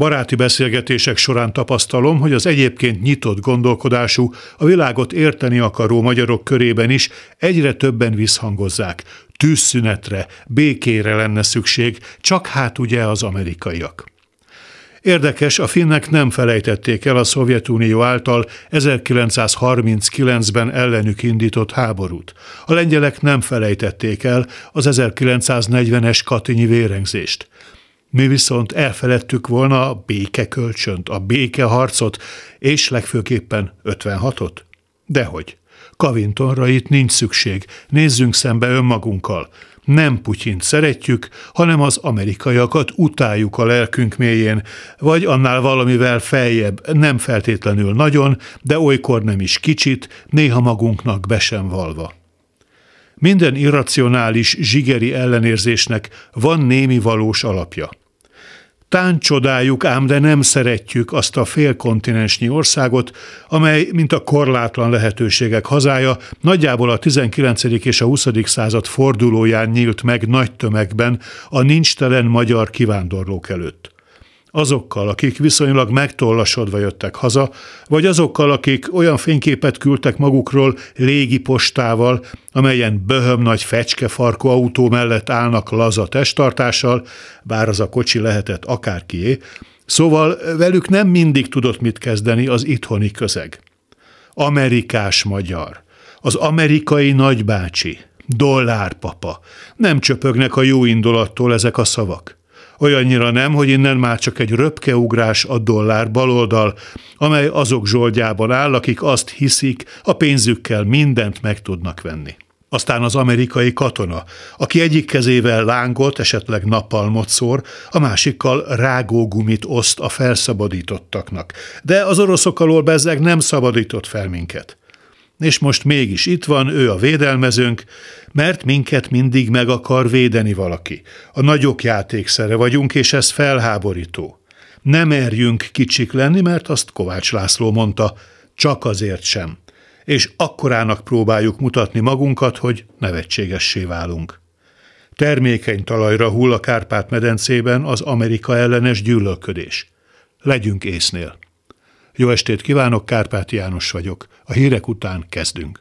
Baráti beszélgetések során tapasztalom, hogy az egyébként nyitott gondolkodású, a világot érteni akaró magyarok körében is egyre többen visszhangozzák. Tűzszünetre, békére lenne szükség, csak hát ugye az amerikaiak. Érdekes, a finnek nem felejtették el a Szovjetunió által 1939-ben ellenük indított háborút. A lengyelek nem felejtették el az 1940-es katinyi vérengzést. Mi viszont elfeledtük volna a békekölcsönt, a békeharcot, és legfőképpen 56-ot? Dehogy. Kavintonra itt nincs szükség, nézzünk szembe önmagunkkal. Nem Putyint szeretjük, hanem az amerikaiakat utáljuk a lelkünk mélyén, vagy annál valamivel feljebb, nem feltétlenül nagyon, de olykor nem is kicsit, néha magunknak be sem valva. Minden irracionális, zsigeri ellenérzésnek van némi valós alapja. Tán csodáljuk, ám de nem szeretjük azt a félkontinensnyi országot, amely, mint a korlátlan lehetőségek hazája, nagyjából a 19. és a 20. század fordulóján nyílt meg nagy tömegben a nincstelen magyar kivándorlók előtt azokkal, akik viszonylag megtollasodva jöttek haza, vagy azokkal, akik olyan fényképet küldtek magukról légi postával, amelyen böhöm nagy fecskefarkú autó mellett állnak laza testtartással, bár az a kocsi lehetett akárkié, szóval velük nem mindig tudott mit kezdeni az itthoni közeg. Amerikás magyar, az amerikai nagybácsi, dollárpapa, nem csöpögnek a jó indulattól ezek a szavak. Olyannyira nem, hogy innen már csak egy röpkeugrás a dollár baloldal, amely azok zsoldjában áll, akik azt hiszik, a pénzükkel mindent meg tudnak venni. Aztán az amerikai katona, aki egyik kezével lángot, esetleg napalmot szór, a másikkal rágógumit oszt a felszabadítottaknak. De az oroszok alól bezzeg nem szabadított fel minket és most mégis itt van ő a védelmezőnk, mert minket mindig meg akar védeni valaki. A nagyok játékszere vagyunk, és ez felháborító. Nem merjünk kicsik lenni, mert azt Kovács László mondta, csak azért sem. És akkorának próbáljuk mutatni magunkat, hogy nevetségessé válunk. Termékeny talajra hull a Kárpát-medencében az Amerika ellenes gyűlölködés. Legyünk észnél. Jó estét kívánok, Kárpát János vagyok. A hírek után kezdünk.